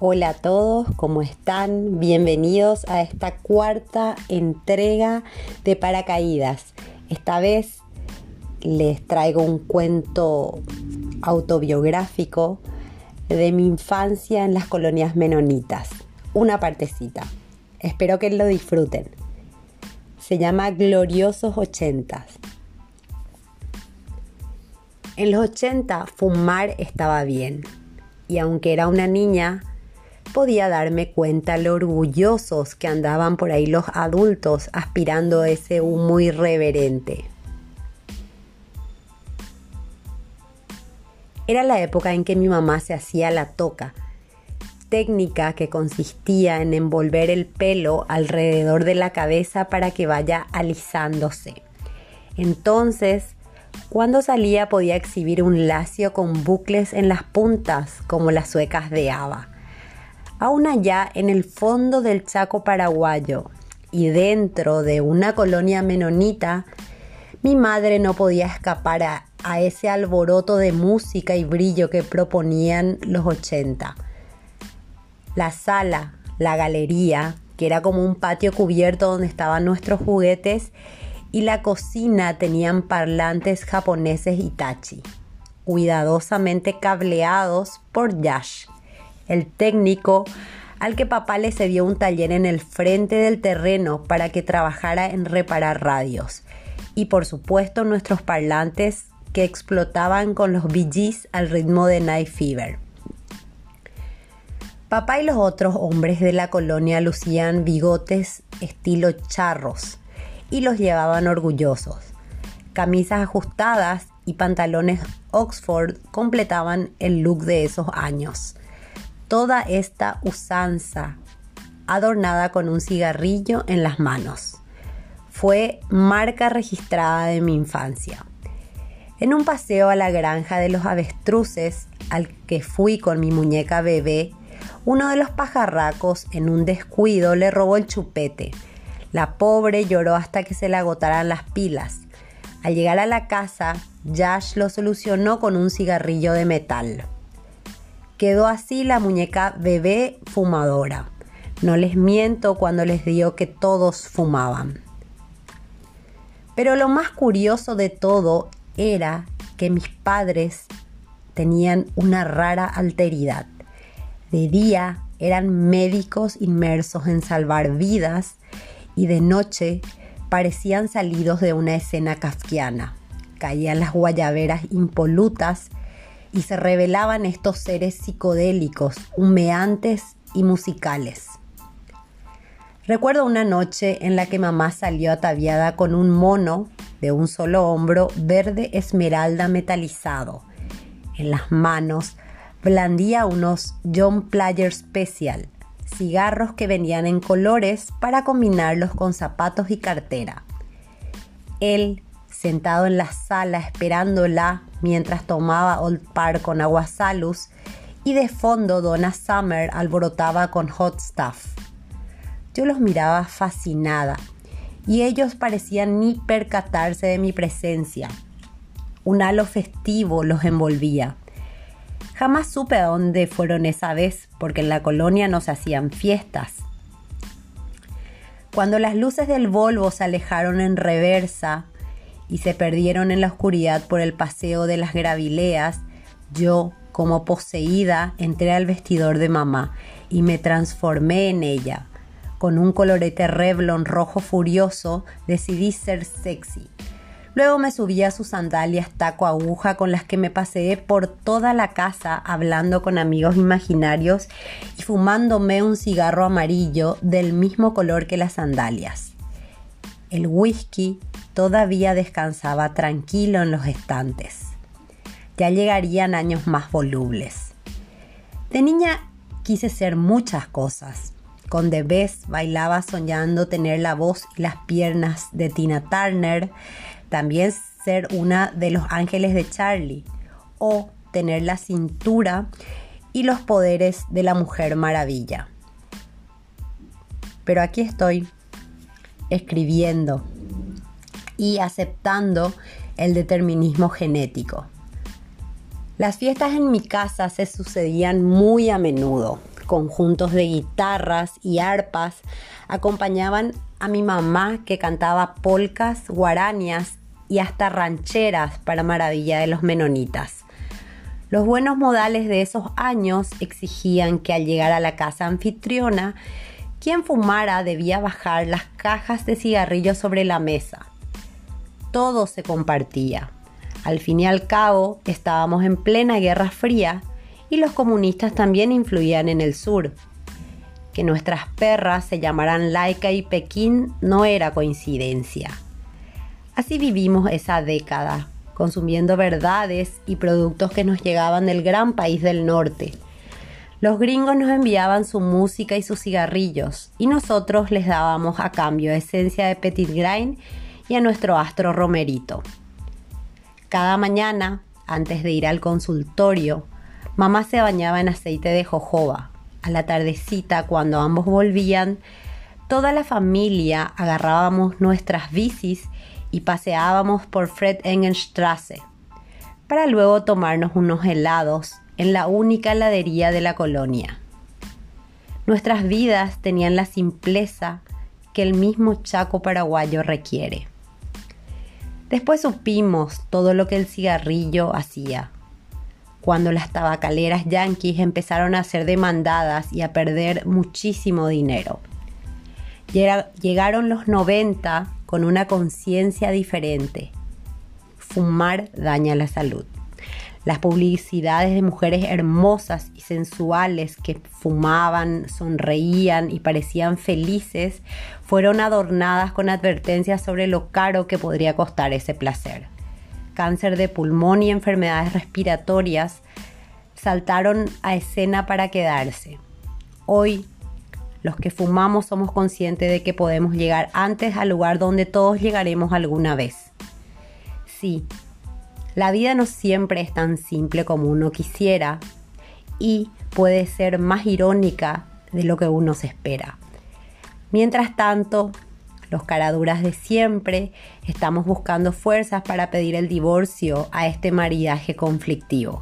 Hola a todos, ¿cómo están? Bienvenidos a esta cuarta entrega de Paracaídas. Esta vez les traigo un cuento autobiográfico de mi infancia en las colonias menonitas. Una partecita. Espero que lo disfruten. Se llama Gloriosos Ochentas. En los 80 fumar estaba bien y aunque era una niña, podía darme cuenta lo orgullosos que andaban por ahí los adultos aspirando ese humo irreverente. Era la época en que mi mamá se hacía la toca, técnica que consistía en envolver el pelo alrededor de la cabeza para que vaya alisándose. Entonces, cuando salía podía exhibir un lacio con bucles en las puntas como las suecas de Ava aún allá en el fondo del Chaco paraguayo y dentro de una colonia menonita, mi madre no podía escapar a, ese alboroto de música y brillo que proponían los 80. La sala, la galería, que era como un patio cubierto donde estaban nuestros juguetes, y la cocina tenían parlantes japoneses Itachi, cuidadosamente cableados por Yash el técnico al que papá le cedió un taller en el frente del terreno para que trabajara en reparar radios. Y por supuesto nuestros parlantes que explotaban con los BGs al ritmo de Night Fever. Papá y los otros hombres de la colonia lucían bigotes estilo charros y los llevaban orgullosos. Camisas ajustadas y pantalones Oxford completaban el look de esos años toda esta usanza adornada con un cigarrillo en las manos. Fue marca registrada de mi infancia. En un paseo a la granja de los avestruces al que fui con mi muñeca bebé, uno de los pajarracos en un descuido le robó el chupete. La pobre lloró hasta que se le agotaran las pilas. Al llegar a la casa, Yash lo solucionó con un cigarrillo de metal. Quedó así la muñeca bebé fumadora. No les miento cuando les digo que todos fumaban. Pero lo más curioso de todo era que mis padres tenían una rara alteridad. De día eran médicos inmersos en salvar vidas y de noche parecían salidos de una escena kafkiana. Caían las guayaberas impolutas y se revelaban estos seres psicodélicos, humeantes y musicales. Recuerdo una noche en la que mamá salió ataviada con un mono de un solo hombro verde esmeralda metalizado. En las manos blandía unos John Player Special, cigarros que venían en colores para combinarlos con zapatos y cartera. Él sentado en la sala esperándola mientras tomaba Old Park con agua salus y de fondo Donna Summer alborotaba con hot stuff. Yo los miraba fascinada y ellos parecían ni percatarse de mi presencia. Un halo festivo los envolvía. Jamás supe a dónde fueron esa vez porque en la colonia no se hacían fiestas. Cuando las luces del Volvo se alejaron en reversa, y se perdieron en la oscuridad por el paseo de las gravileas, yo, como poseída, entré al vestidor de mamá y me transformé en ella. Con un colorete Revlon rojo furioso, decidí ser sexy. Luego me subí a sus sandalias taco aguja con las que me paseé por toda la casa hablando con amigos imaginarios y fumándome un cigarro amarillo del mismo color que las sandalias. El whisky todavía descansaba tranquilo en los estantes. Ya llegarían años más volubles. De niña quise ser muchas cosas. Con The Best bailaba soñando tener la voz y las piernas de Tina Turner, también ser una de los ángeles de Charlie o tener la cintura y los poderes de la mujer maravilla. Pero aquí estoy, escribiendo, y aceptando el determinismo genético. Las fiestas en mi casa se sucedían muy a menudo, conjuntos de guitarras y arpas acompañaban a mi mamá que cantaba polcas, guarañas y hasta rancheras para maravilla de los menonitas. Los buenos modales de esos años exigían que al llegar a la casa anfitriona, quien fumara debía bajar las cajas de cigarrillos sobre la mesa. Todo se compartía. Al fin y al cabo, estábamos en plena Guerra Fría y los comunistas también influían en el sur. Que nuestras perras se llamaran Laika y Pekín no era coincidencia. Así vivimos esa década, consumiendo verdades y productos que nos llegaban del gran país del norte. Los gringos nos enviaban su música y sus cigarrillos y nosotros les dábamos a cambio esencia de Petit Grain y a nuestro astro Romerito. Cada mañana, antes de ir al consultorio, mamá se bañaba en aceite de jojoba. A la tardecita, cuando ambos volvían, toda la familia agarrábamos nuestras bicis y paseábamos por Fred Engenstrasse para luego tomarnos unos helados en la única heladería de la colonia. Nuestras vidas tenían la simpleza que el mismo Chaco paraguayo requiere. Después supimos todo lo que el cigarrillo hacía. Cuando las tabacaleras yanquis empezaron a ser demandadas y a perder muchísimo dinero. Llegaron los 90 con una conciencia diferente. Fumar daña la salud. Las publicidades de mujeres hermosas y sensuales que fumaban, sonreían y parecían felices fueron adornadas con advertencias sobre lo caro que podría costar ese placer. Cáncer de pulmón y enfermedades respiratorias saltaron a escena para quedarse. Hoy los que fumamos somos conscientes de que podemos llegar antes al lugar donde todos llegaremos alguna vez. Sí, la vida no siempre es tan simple como uno quisiera y puede ser más irónica de lo que uno se espera. Mientras tanto, los caraduras de siempre estamos buscando fuerzas para pedir el divorcio a este maridaje conflictivo.